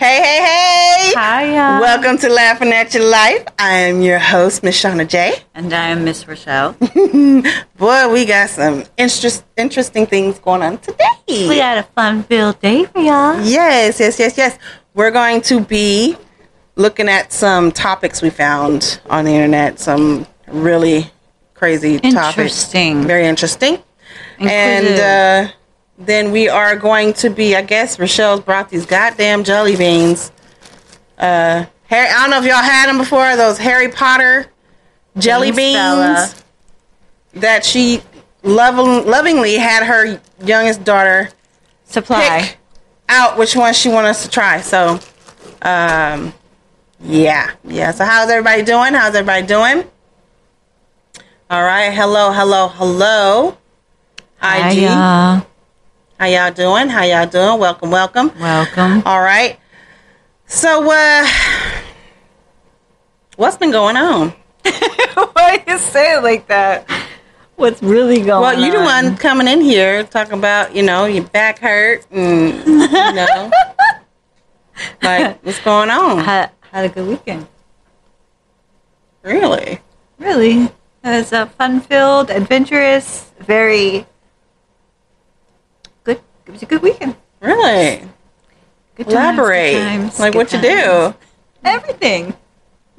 Hey, hey, hey! Hiya. Welcome to Laughing at Your Life. I am your host, Miss Shauna J. And I am Miss Rochelle. Boy, we got some interest, interesting things going on today. we had a fun-filled day for y'all. Yes, yes, yes, yes. We're going to be looking at some topics we found on the internet. Some really crazy topics. Interesting. Very interesting. And uh, then we are going to be, I guess, Rochelle's brought these goddamn jelly beans. Uh, Harry, I don't know if y'all had them before. Those Harry Potter jelly beans that she loving, lovingly had her youngest daughter Supply. out which one she wants us to try. So, um, yeah, yeah. So, how's everybody doing? How's everybody doing? All right. Hello, hello, hello. IG. Hiya. How y'all doing? How y'all doing? Welcome, welcome. Welcome. All right. So, uh, what's been going on? Why you say it like that? What's really going on? Well, you the on? one coming in here talking about, you know, your back hurt and, you know, like, what's going on? Had, had a good weekend. Really? Really. It was a fun-filled, adventurous, very. It was a good weekend. Really? Good times, Elaborate. good times, like good what you do? Everything.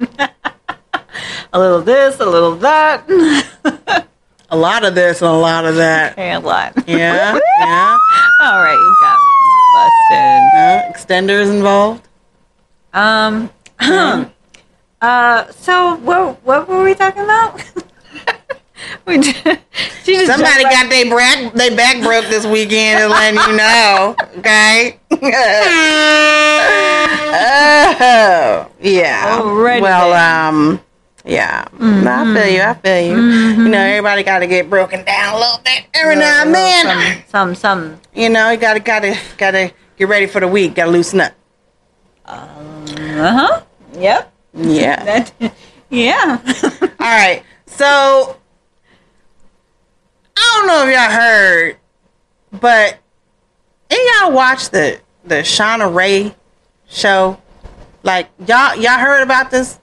a little this, a little that. A lot of this and a lot of that. a lot. Yeah, yeah. All right, you got me Uh, extenders involved. Um. uh. So what? What were we talking about? we did, she Somebody got their back, they back broke this weekend, and letting you know. Okay. oh, yeah. Alrighty well, um, yeah. No, I feel you. I feel you. You know, everybody got to get broken down a little bit every now and then. Some, some. You know, you gotta, gotta, gotta get ready for the week. Gotta loosen up. Uh huh. Yep. Yeah. That. Yeah. All right. So don't know if y'all heard, but any y'all watch the the Shauna Rae show? Like y'all y'all heard about this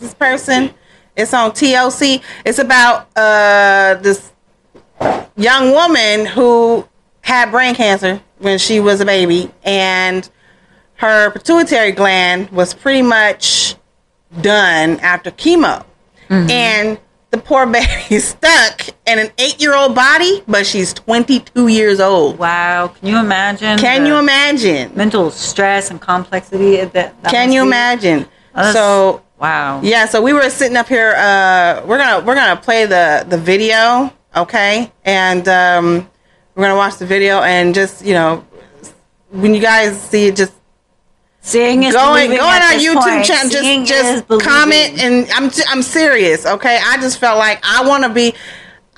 this person? It's on TLC. It's about uh this young woman who had brain cancer when she was a baby and her pituitary gland was pretty much done after chemo. And the poor baby is stuck in an eight year old body, but she's 22 years old. wow. Can you imagine? Can you imagine? Mental stress and complexity that. that Can you be? imagine? That's- So Wow. yeah, so we were sitting up here. Uh, we're gonna we're gonna play the the video, okay? And um, we're gonna watch the video and just you know when you guys see it, just Seeing is go in, believing go on at our this YouTube point. channel. Just is just comment, and I'm I'm serious. Okay, I just felt like I want to be.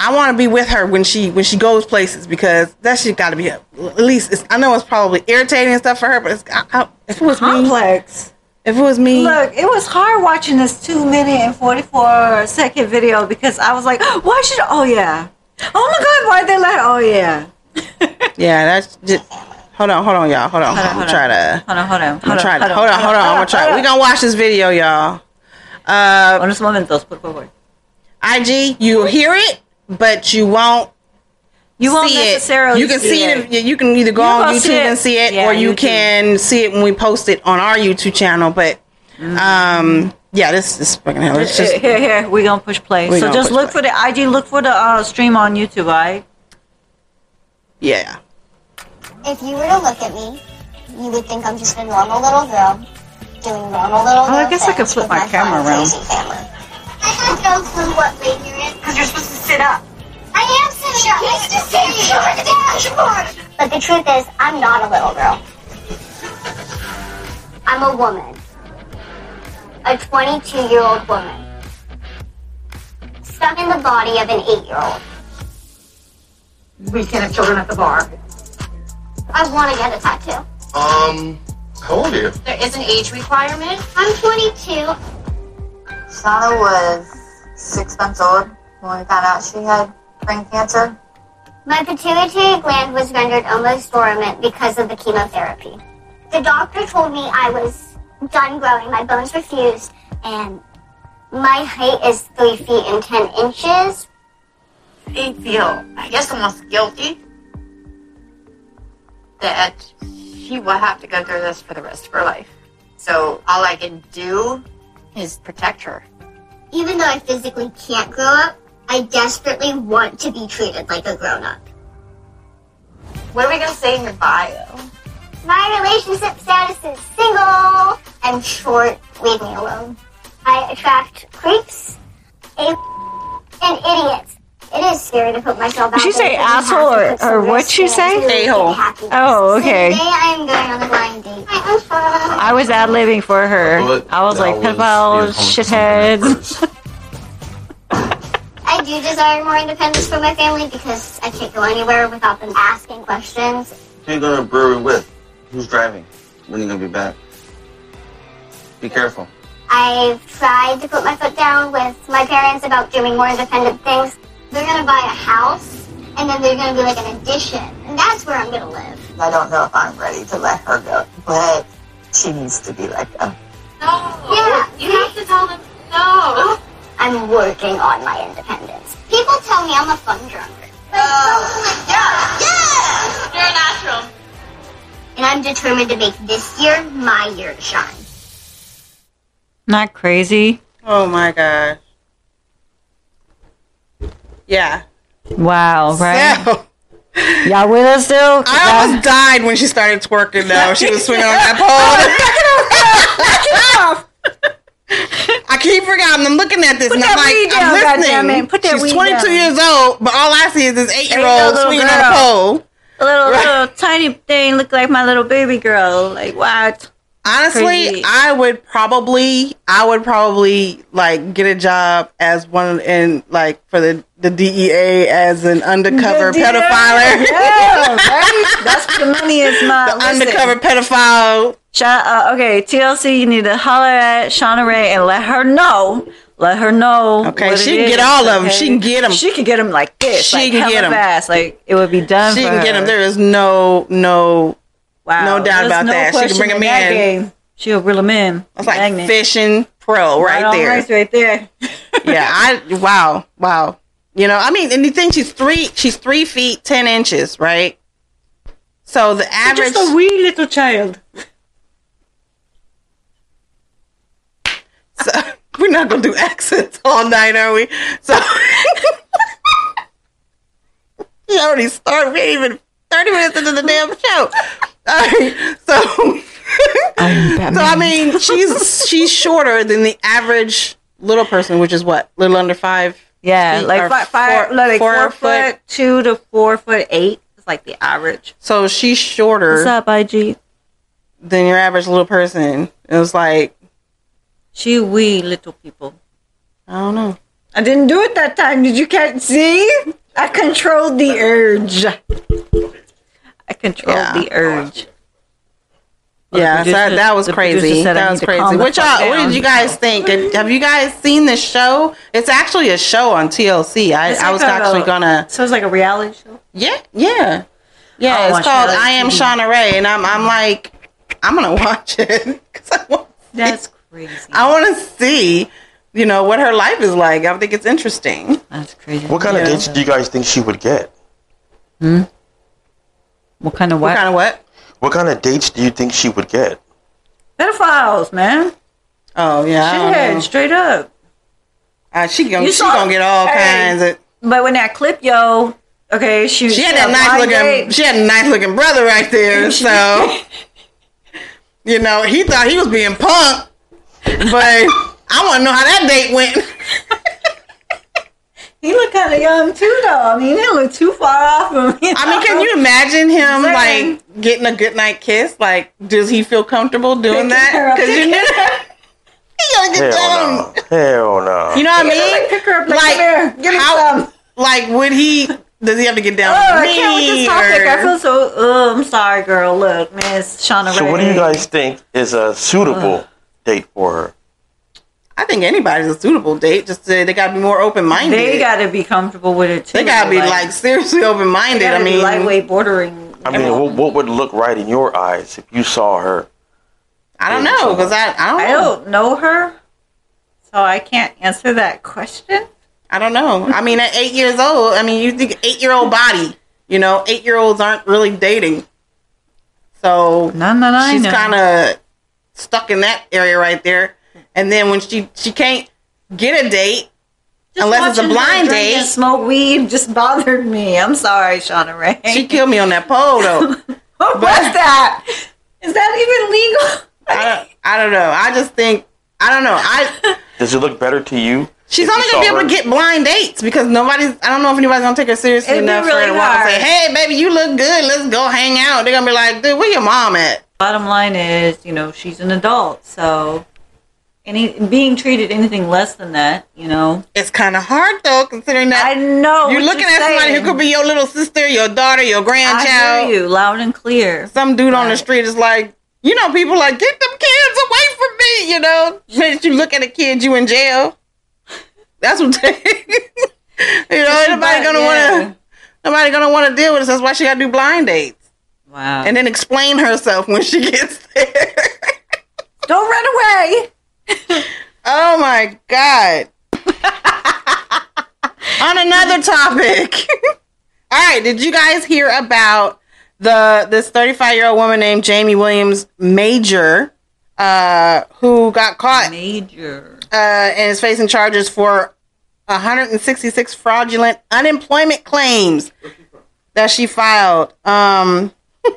I want to be with her when she when she goes places because that shit got to be at least. It's, I know it's probably irritating and stuff for her, but it's, I, I, if it was me, complex. if it was me, Look, it was hard watching this two minute and forty four second video because I was like, why should? Oh yeah. Oh my god, why they let? Oh yeah. yeah, that's just. Hold on, hold on, y'all. Hold on, Hold on, I'm hold try on. to. Hold on, hold on. I'm try to. Hold on, hold on. I'm gonna try. hold We gonna watch this video, y'all. Uh, Unos momentos, por favor. IG, you hear it, but you won't You won't see necessarily. it. You can see, it. it. You can either go You on YouTube and see it, Yeah, or you YouTube. can see it when we post it on our YouTube channel. But Mm-hmm. um, yeah, this is fucking hell. It's just here, here, we gonna push play. So just look play. for the IG. Look for the uh, stream on YouTube. I. yeah. If you were to look at me, you would think I'm just a normal little girl doing normal little Oh, I guess I could things flip with my fun, camera around. crazy family. I have no clue what lane you're in because you're supposed to sit up. I am sitting up. It's just sitting on the dashboard. But the truth is, I'm not a little girl. I'm a woman. A 22 year old woman. Stuck in the body of an 8 year old. We can't have children at the bar. I want to get a tattoo. Um, how old are you? There is an age requirement. I'm 22. Shauna was six months old when we found out she had brain cancer. My pituitary gland was rendered almost dormant because of the chemotherapy. The doctor told me I was done growing. My bones were fused, and my height is three feet and ten inches. I feel, I guess, almost guilty that she will have to go through this for the rest of her life. So all I can do is protect her. Even though I physically can't grow up, I desperately want to be treated like a grown up. What are we gonna say in your bio? My relationship status is single and short. Leave me alone. I attract creeps, a and idiots. It is scary to put myself out Did she there say you have asshole or- or what'd risk she say? to A-hole. Oh, okay. So today I am going on a blind date. I'm fine. I was ad libbing for her. But I was that like, was pedophiles, shitheads. I do desire more independence from my family because I can't go anywhere without them asking questions. Who you going to a brewery with? Who's driving? When are you gonna be back? Be careful. I've tried to put my foot down with my parents about doing more independent things. They're gonna buy a house, and then they're gonna be like an addition, and that's where I'm gonna live. I don't know if I'm ready to let her go, but she needs to be let go. No. Yeah, You have to tell them no. Oh, I'm working on my independence. People tell me I'm a fun drunk. Like, Oh, yeah, yeah. You're a natural. And I'm determined to make this year my year to shine. Not crazy. Oh my gosh. Yeah. Wow, right? So, Y'all with us still? I almost died when she started twerking though. She was swinging on that pole. I keep forgetting. I'm looking at this and I'm like, I'm down, listening. goddammit. Put that She's 22 down. years old, but all I see is this eight year old swinging on a pole. a little, Right. little tiny thing look like my little baby girl. Like what? Honestly, Crazy. I would probably, I would probably like get a job as one in like for the the DEA as an undercover pedophile. Yeah, right? That's what the money is, my undercover pedophile. Sha- uh, okay, TLC, you need to holler at Shauna Rae and let her know. Let her know. Okay, she can get is, of them. She can get them. She can get them like this. She like, can get them fast. Like it would be done. She can get them. There is no no. Wow, no doubt there's about that. She can bring that in. game. She'll reel him in. That's like Magnet. fishing pro right, on there. rice right there. yeah, I wow wow. You know, I mean, and you think she's three? She's three feet ten inches, right? So the average. Just a wee little child. So, we're not gonna do accents all night, are we? So we already started. We ain't even thirty minutes into the damn show. All right, so so I mean, she's she's shorter than the average little person, which is what little under five. Yeah, like five, five, four- like four four, foot. foot, two to four foot eight. It's like the average. So she's shorter What's up, IG? than your average little person. It was like She we little people. I don't know. I didn't do it that time. Did you can't see? I controlled the urge. I controlled Yeah. the urge. Yeah, so that, producer- that was crazy. said That was crazy. calm What y'all? What did you guys think? Have have you guys seen this show? It's actually a show on TLC. I, It's I was like a- actually gonna. So it's like a reality show. Yeah, yeah, yeah. I'll it's called reality I Am TV. Shauna Rae, and I'm I'm like I'm gonna watch it because I want That's crazy. I want to see, you know, what her life is like. I think it's interesting. That's crazy. What kind Yeah. of dates do you guys think she would get? Hmm? What kind of What what? kind of what? What kind of dates do you think she would get? Pedophiles, man. Oh yeah, I don't Shithead, know. straight up. Uh, she gonna You she saw- gonna get all Hey. kinds of. But when that clip, yo, okay, she She had she that nice looking. date. She had a nice looking brother right there. So, you know, he thought he was being punked, but I want to know how that date went. He looked kind of young too, though. I mean, he didn't look too far off of me. I mean, can you imagine him Saying. like getting a good night kiss? Like, does he feel comfortable doing Picking that? Because you picking know, he gotta get Hell no. Hell no. You know what I Like, mean? pick her up, like, Like, give me how- some. Like, would he? Does he have to get down Oh, with I can't with this topic. I feel so. Oh, I'm sorry, girl. Look, Miss Shauna So Ray. what do you guys think is a suitable date for her? I think anybody's a suitable date. Just uh, they gotta be more open minded. They got to be comfortable with it too. They gotta be like, seriously open minded. gotta I be mean, lightweight, bordering. I mean, what, what would look right in your eyes if you saw her I don't know because I I don't I know. don't know her, so I can't answer that question. I don't know. I mean, at eight years old, I mean, you think eight year old body, you know, eight year olds aren't really dating. So None that I she's kind of stuck in that area right there. And then when she she can't get a date Just unless it's a watching her blind date. and smoke weed just bothered me. I'm sorry, Shauna Rae. She killed me on that pole though. what was that? Is that even legal? I don't, I don't know. I just think I don't know. I Does it look better to you? she's if only gonna be saw able to get blind dates because nobody's. I don't know if anybody's gonna take her seriously It'd be enough for her to walk and say, "Hey, baby, you look good. Let's go hang out." They're gonna be like, "Dude, where your mom at?" Bottom line is, you know, she's an adult, so any being treated anything less than that, you know. It's kind of hard though, considering that I know you're looking at somebody who could be your little sister, your daughter, your grandchild. I hear you loud and clear. Some dude on the street is like, you know, people like, get them kids away from me. You know, minute you look at a kid, you in jail. That's what. You know, nobody gonna Yeah. want to. Nobody gonna want to deal with this. That's why she got to do blind dates Wow. and then explain herself when she gets there. Don't run away. My god. On another topic. All right, did you guys hear about the this 35 year old woman named Jamie Williams Major, uh, who got caught Major. uh, and is facing charges for 166 fraudulent unemployment claims that she filed. Um,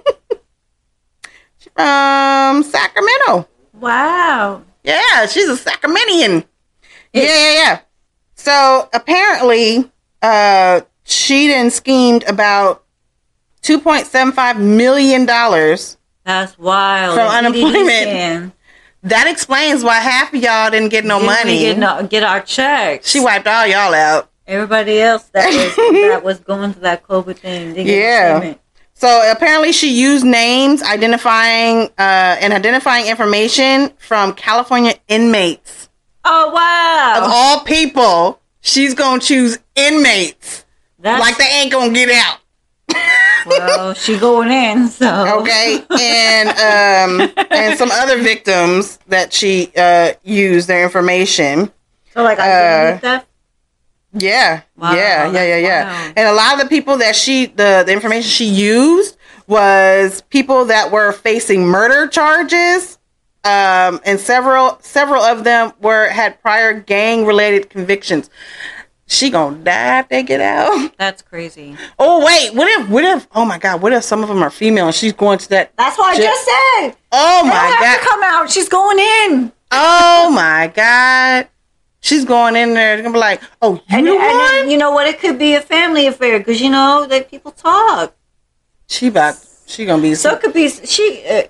she's from Sacramento. Wow. Yeah, she's a Sacramentian. Yeah, yeah, yeah. So apparently, uh, she then schemed about two point seven five million dollars. That's wild. From unemployment. That explains why half of y'all didn't get no Didn't money. Get, no, get our checks. She wiped all y'all out. Everybody else that was that was going through that COVID thing. Yeah. So apparently, she used names identifying uh, and identifying information from California inmates. Oh wow. Of all people, she's gonna choose inmates. That's like they ain't gonna get out. well, she going in. So okay and um and some other victims that she uh used their information So like Uh, identity theft. yeah Wow, yeah yeah yeah yeah wow. and a lot of the people that she the, the information she used was people that were facing murder charges um and several several of them were had prior gang related convictions she gonna die if they get out That's crazy. oh wait what if what if oh my god what if some of them are female and she's going to that That's what I just said. oh They my god have to come out. She's going in. Oh my god. She's going in there. They're gonna be like, "Oh, you And, the and one?" you know what? It could be a family affair because you know that people talk. she about. She gonna be. So So it could be she. Uh,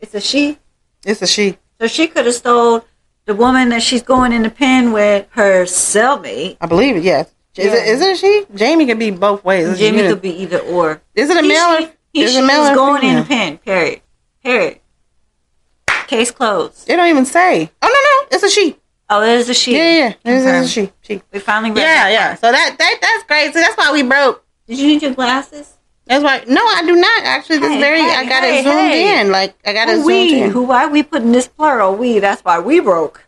it's a she. It's a she. So she could have stole the woman that she's going in the pen with her cellmate. I believe it. Yes. Is Yeah. it? Is it a she? Jamie could be both ways. Is, it, could be either or. is it a He, male? she, or, he, is she it male going in the pen. Period. Period. Case closed. They don't even say. Oh no, no, it's a she. Oh, it is a she. Yeah, yeah. It's, it's a she. She. We finally Yeah, yeah. So that that that's crazy. That's why we broke. Did you need your glasses? That's why. No, I do not. Actually, this Hey, very. hey, I got it zoomed hey. in. Like I got it Who zoomed in. Who? Why we putting this plural? We. That's why we broke.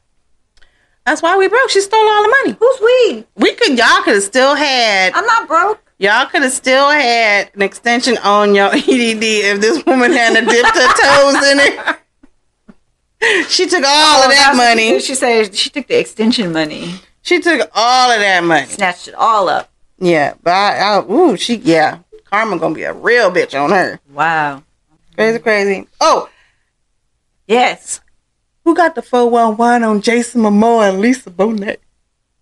That's why we broke. She stole all the money. Who's we? We could. Y'all could have still had. I'm not broke. Y'all could have still had an extension on your EDD if this woman hadn't dipped her toes in it. She took all of oh, that Oh, That's what money. She said she took the extension money, She took all of that money. snatched it all up. Yeah, but I, I ooh, she yeah, Karma gonna be a real bitch on her. Wow. Crazy, crazy. Oh, Yes. who got the four one one on Jason Momoa and Lisa Bonet?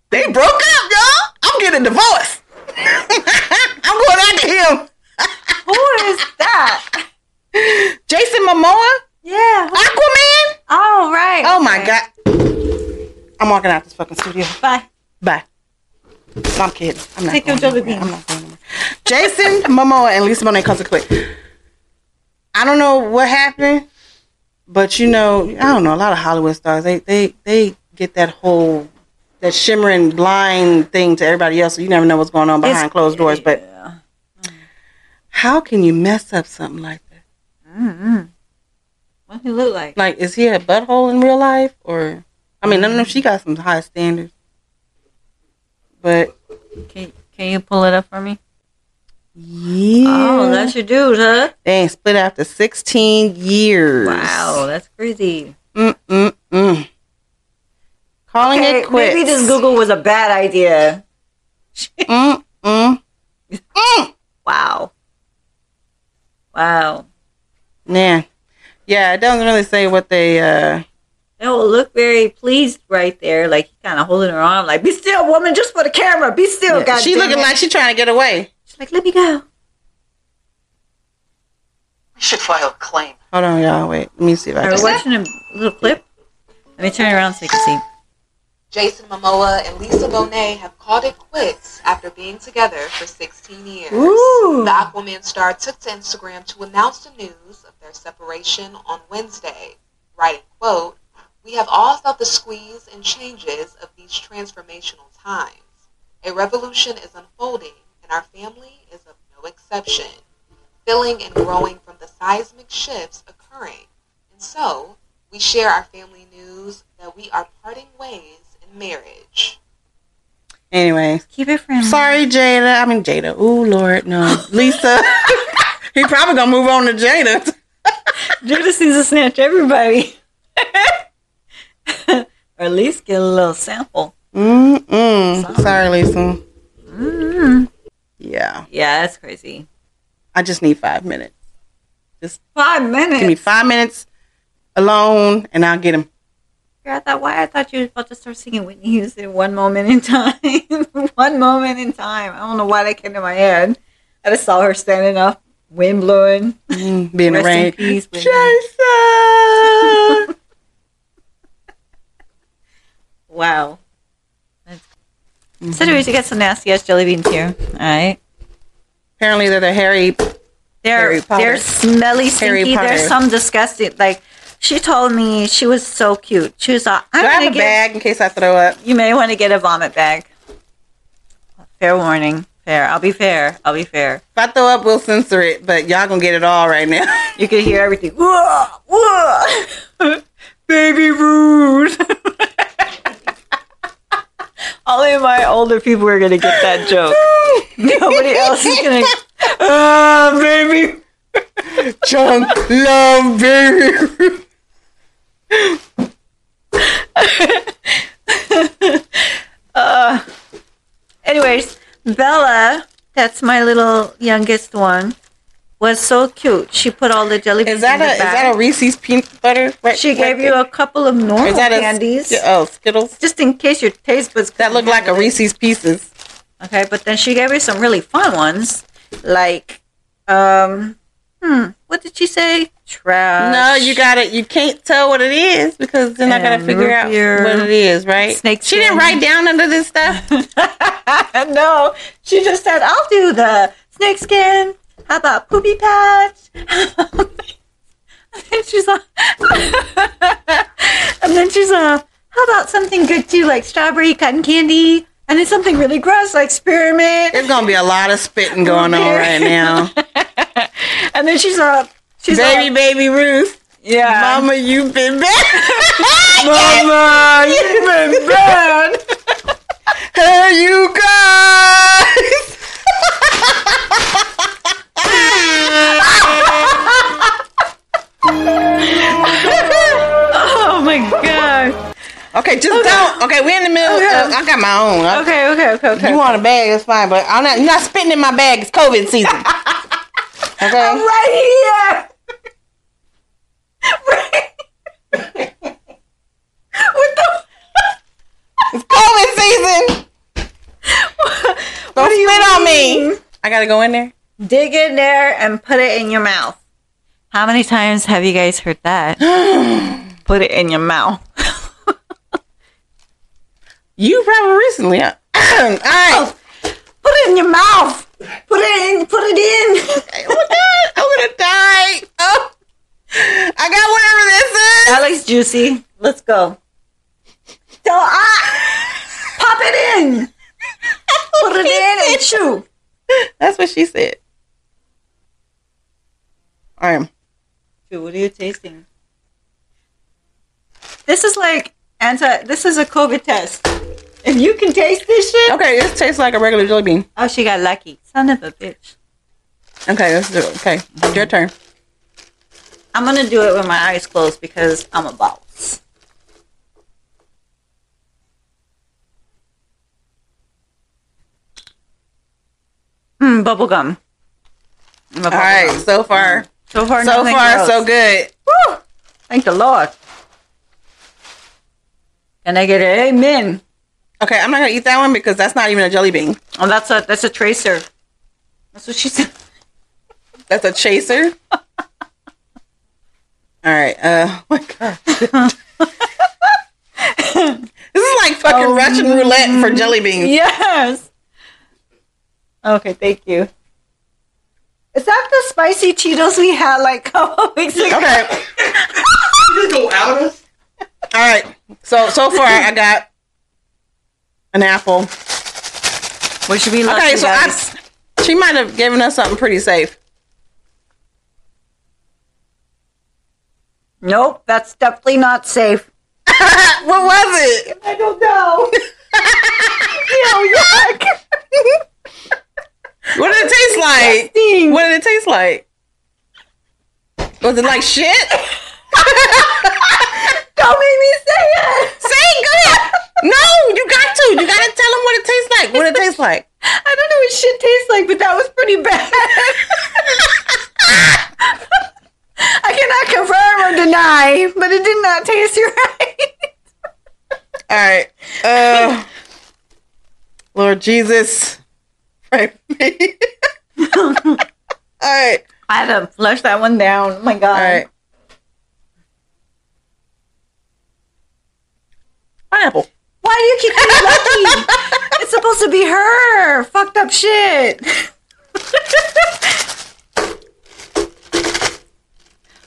They broke up, y'all. I'm getting divorced. I'm going after him. Who is that? Jason Momoa, Yeah. Aquaman. Oh right. Oh my Okay. god. I'm walking out this fucking studio. Bye. Bye. No, I'm kidding. I'm not Take your jelly anywhere. bean. I'm not going. Jason Momoa and Lisa Bonet quick. I don't know what happened, but you know, I don't know. A lot of Hollywood stars they they they get that whole that shimmering blind thing to everybody else, so you never know what's going on behind It's- closed doors. But yeah. how can you mess up something like that? Mm-hmm. What he look like? Like, is he a butthole in real life, or? I mean, I don't know if she got some high standards, but Can Can you pull it up for me? Yeah, Oh, that's your dude, huh? they ain't split after sixteen years. Wow, that's crazy. Mm mm mm. Calling Okay, it quits. maybe this Google was a bad idea. Mm mm. Wow. Wow. Man, yeah, it doesn't really say what they. uh They will look very pleased right there, like he kind of holding her arm, like "Be still, woman, just for the camera. Be still, yeah, God She looking like she trying to get away. She's like, let me go." We should file a claim. Hold on, y'all. Wait, let me see if I Are we can. watching a little clip? Let me turn it around so you can see. Jason Momoa and Lisa Bonet have called it quits after being together for 16 years. Ooh. The Aquaman star took to Instagram to announce the news of their separation on Wednesday, writing, quote, We have all felt the squeeze and changes of these transformational times. A revolution is unfolding, and our family is of no exception, feeling and growing from the seismic shifts occurring. And so, we share our family news that we are parting ways in marriage. Anyway, Keep it friendly. sorry, Jada. I mean Jada. Ooh, Lord, no, Lisa. he probably gonna move on to Jada. Jada seems to snatch everybody, or at least get a little sample. Mm mm. Sorry, Lisa. Mm. Yeah, Yeah, that's crazy. I just need five minutes. Just Five minutes. Give me five minutes alone, and I'll get him. Yeah, I thought, why? I thought you were about to start singing Whitney Houston one moment in time. one moment in time. I don't know why that came to my head. I just saw her standing up, wind blowing. Mm, being Rest in peace. Jason. Wow. Mm-hmm. So, anyways, you got some nasty ass jelly beans here. All right. Apparently, they're the hairy. They're they're smelly, stinky. There's some disgusting. Like she told me, she was so cute. She was like, "I'm Do I have a get. bag in case I throw up? You may want to get a vomit bag." Fair warning. Fair. I'll be fair. I'll be fair. If I throw up, we'll censor it, but y'all gonna get it all right now. You can hear everything. Whoa, whoa. Baby rude. Only my older people are gonna get that joke. Nobody else is gonna. Ah, baby. Chunk love baby. Uh, anyways, Bella, that's my little youngest one, was so cute. She put all the jelly beans Is that in a is that a Reese's peanut butter? Right, she gave right you a couple of normal Is that a candies, Oh, Skittles. just in case your taste buds. That look like a Reese's Pieces. Okay, but then she gave you some really fun ones, like, um, hmm, what did she say? Trash. No, you got it. You can't tell what it is because then I gotta figure out what it is, right? snake She didn't write down under this stuff. no, she just said, "I'll do the snake skin." How about poopy patch? and then she's like, and then she's like, how about something good too, like strawberry cotton candy, and then something really gross like spearmint. There's gonna be a lot of spitting going on right now. And then she's uh, she's baby, baby Ruth. yeah, Mama, you've been bad. Mama, you've been bad. Hey, you guys. oh my god. okay, just don't. Okay, we're in the middle. Okay. Of, I got my own. I- Okay, okay, okay, okay. You want a bag? That's fine, but I'm not. You're not spitting in my bag. It's COVID season. Okay. I'm right here. Right. what the? It's COVID season. Don't do you spit on me. I gotta go in there. Dig in there and put it in your mouth. How many times have you guys heard that? put it in your mouth. You probably recently. Huh? All right. Put it in your mouth. Put it in. Put it in. Oh my god, I'm gonna die. Oh, I got whatever this is. That looks juicy. Let's go. Don't ah, pop it in. Put it in and chew. That's what she said. All right. Chew. What are you tasting? This is like anti. This is a COVID test. If you can taste this shit. Okay, this tastes like a regular jelly bean. Oh, she got lucky. Son of a bitch. Okay, let's do it. Okay, your turn. I'm gonna do it with my eyes closed because I'm a boss. Mm, bubble gum. All right, so far, So far, so far, so good. Woo! Thank the Lord. Can I get an amen? Okay, I'm not gonna eat that one because that's not even a jelly bean. Oh, that's a that's a tracer. That's what she said. That's a chaser. All right. Uh, oh my god. this is like fucking Oh, Russian roulette for jelly beans. Yes. Okay, thank you. Is that the spicy Cheetos we had like a couple weeks ago? Okay. You go out of us? All right. So so far I got an apple. We should be lucky, Okay, so guys. I, she might have given us something pretty safe. Nope, that's definitely not safe. what was it? I don't know. Ew, yuck. What did it taste like? What did it taste like? Was it like shit? Don't make me say it. Say it, go ahead. No, you got to. You got to tell them what it tastes like. What it tastes like. I don't know what shit tastes like, but that was pretty bad. I cannot confirm or deny, but it did not taste right. All right. Uh, Lord Jesus, pray for me. All right. I had to flush that one down. Oh my god. All right. Pineapple. Why do you keep being lucky? it's supposed to be her. Fucked up shit.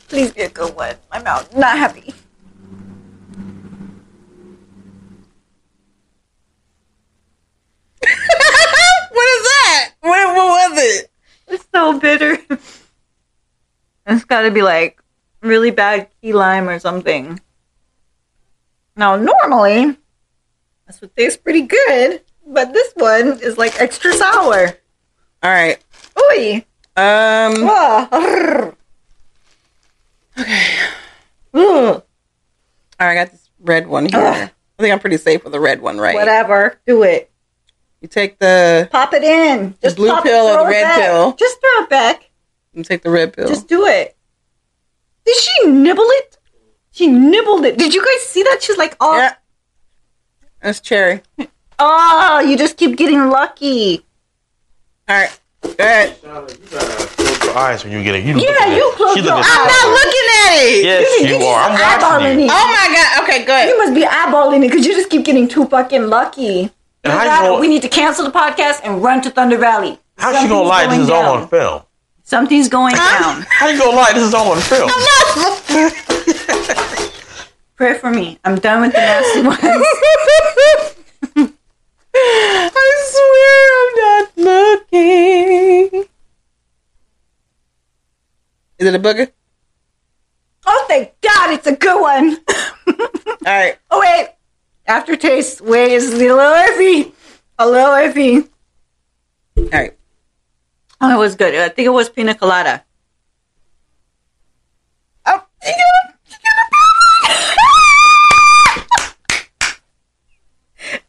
Please be a good one. My mouth not happy. what is that? What, what was it? It's so bitter. it's got to be like really bad key lime or something. Now, normally, this would taste pretty good, but this one is like extra sour. All right. Oy. Um. Okay. Ugh. All right. I got this red one here. Ugh. I think I'm pretty safe with the red one, right? Whatever. Do it. You take the Pop it in. Just blue pop it, pill or the red back. pill? Just throw it back. you take the red pill. Just do it. Did she nibble it? She nibbled it. Did you guys see that? She's like, oh, yeah. That's cherry. oh, you just keep getting lucky. All right. Go. You gotta close your eyes when you get it. You Yeah, you close She your looking I'm not looking at it. Yes, You you need are. I'm some watching eyeballing you. it. Oh my god. Okay. Good. You must be eyeballing it because you just keep getting too fucking lucky. And how that or gonna- we need to cancel the podcast and run to Thunder Valley. How's she gonna Something's lie? This is all on film. Something's going down. How you gonna lie? This is all on film. Pray for me. I'm done with the nasty ones. I swear I'm not looking. Is it a booger? oh, thank God, it's a good one. All right. Oh wait, aftertaste. way is a little iffy. A little iffy. All right. Oh, it was good. I think it was pina colada. Oh, you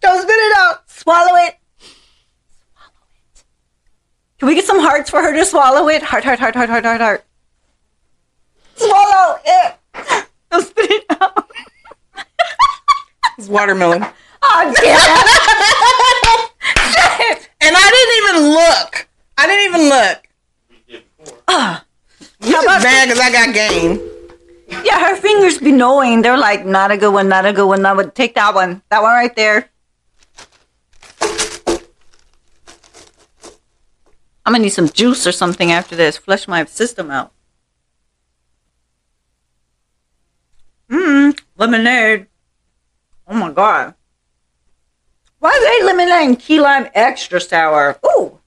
Don't spit it out. Swallow it. Swallow it. Can we get some hearts for her to swallow it? Heart, heart, heart, heart, heart, heart, heart. Swallow it. Don't spit it out. It's watermelon. Oh, damn. Shit. And I didn't even look. I didn't even look. Ah. Which is bad because I got game. Yeah, her fingers be knowing. They're like, not a good one, not a good one. Not would take that one. That one right there. I'm gonna need some juice or something after this. Flush my system out. Mmm, lemonade. Oh my god. Why is they lemonade and key lime extra sour? Ooh.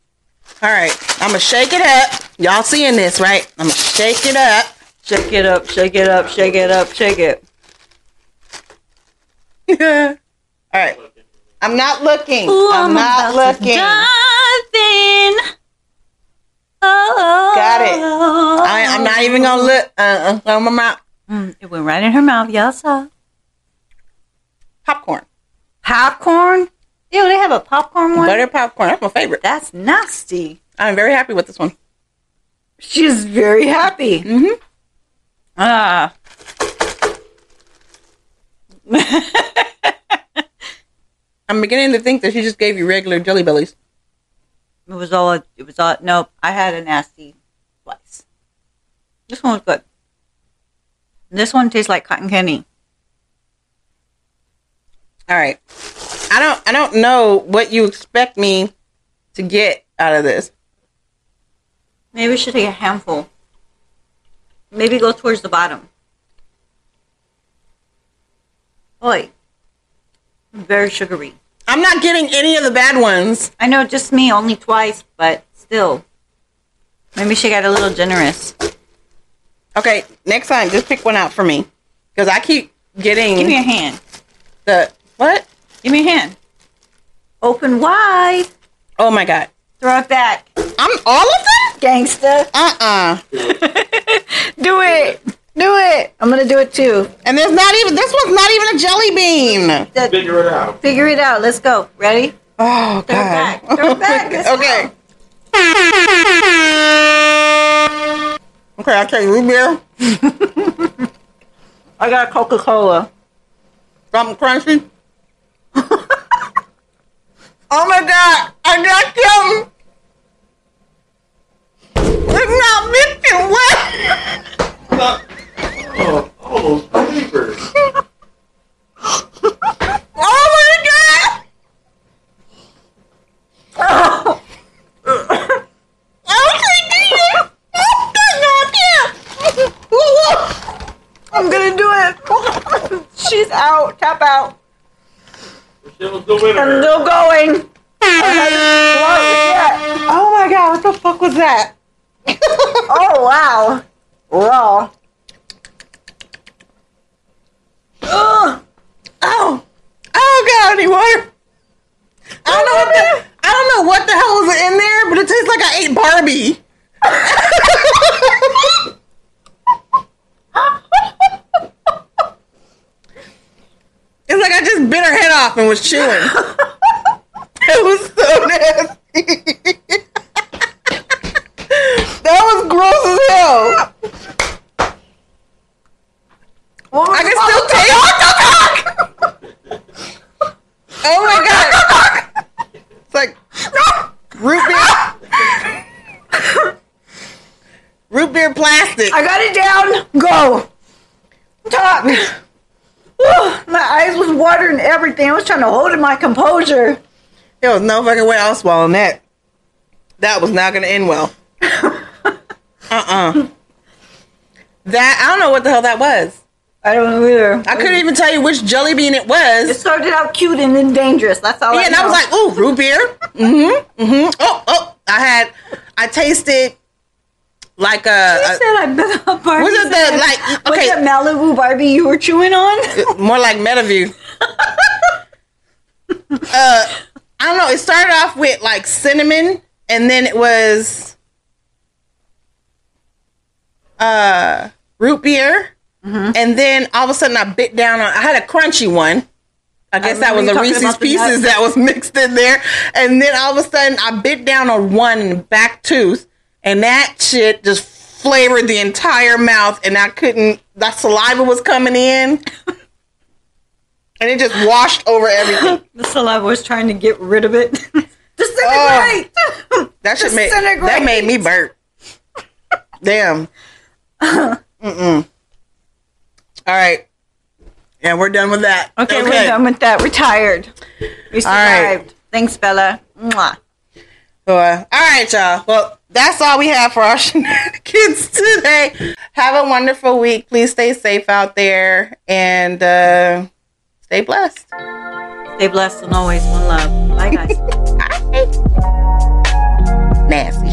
All right. I'm to shake it up. Y'all seeing this, right? I'm to shake it up. Shake it up, shake it up, shake it up, shake it. All right. I'm not looking. Ooh, I'm, not about to looking. in. Oh, Got it. I, I'm not even gonna look. Uh, uh, my mouth. Mm, it went right in her mouth. Y'all saw. Popcorn. Popcorn. Ew, they have a popcorn one. Butter popcorn. That's my favorite. That's nasty. I'm very happy with this one. She's very happy. Mm-hmm. Ah. I'm beginning to think that she just gave you regular jelly bellies. It was all. It was all. Nope. I had a nasty slice. This one was good. This one tastes like cotton candy. All right. I don't. I don't know what you expect me to get out of this. Maybe we should take a handful. Maybe go towards the bottom. Oi. Very sugary. I'm not getting any of the bad ones. I know, just me, only twice, but still. Maybe she got a little generous. Okay, next time, just pick one out for me, because I keep getting Give me a hand. the what? Give me a hand. Open wide. Oh my god! Throw it back. I'm all of that. Gangsta. Uh uh Do it. Do it. I'm going to do it too. And there's not even this one's not even a jelly bean. Figure it out. Figure it out. Let's go. Ready? Oh Throw it god. back. Throw it back. Let's okay. go. Okay, I'll take root beer, I got Coca Cola. something crunchy. Oh my god, I got something. It's not mixing. Oh, almost paper. Oh my god. Oh. Oh my god. I'm going to do it. She's out. Tap out. Michelle's the I'm winner. still going. Oh my god, what the fuck was that? Oh, wow. Raw. Ugh. Oh, oh god, I need water. I don't know what the I don't know what the hell was in there, but it tastes like I ate Barbie. it's like I just bit her head off and was chewing. it was so nasty. that was gross as hell. I can still taste Oh my god! It's like root beer. root beer plastic. I got it down. Go. Talk. Ugh, my eyes was watering everything. I was trying to hold in my composure. There was no fucking way I was swallowing that. That was not gonna end well. uh-uh. That I don't know what the hell that was. I don't know either. I couldn't even tell you which jelly bean it was. It started out cute and then dangerous. That's all Yeah, I and I was like, ooh, root beer. Mm-hmm. Mm-hmm. Oh, oh. I had I tasted like a, You a said I bet up Barbie. Was it the, like, okay. Was it Malibu Barbie you were chewing on? more like Metaview. uh, I don't know. It started off with like cinnamon, and then it was uh root beer, and then all of a sudden I bit down on. I had a crunchy one. I guess that was a Reese's Pieces that was mixed in there, and then all of a sudden I bit down on one back tooth, and that shit just flavored the entire mouth, and I couldn't. That saliva was coming in, and it just washed over everything. the saliva was trying to get rid of it. Disintegrate! That should make that made me burp. Damn. Mm-mm. All right. And we're done with that. Okay, we're done with that. We're tired. We right. survived. Thanks, Bella. Mwah. Uh, all right, y'all. Well, that's all we have for our shenanigans today. Have a wonderful week. Please stay safe out there and uh, stay blessed. Stay blessed and always one love. Bye, guys. Bye. Nasty.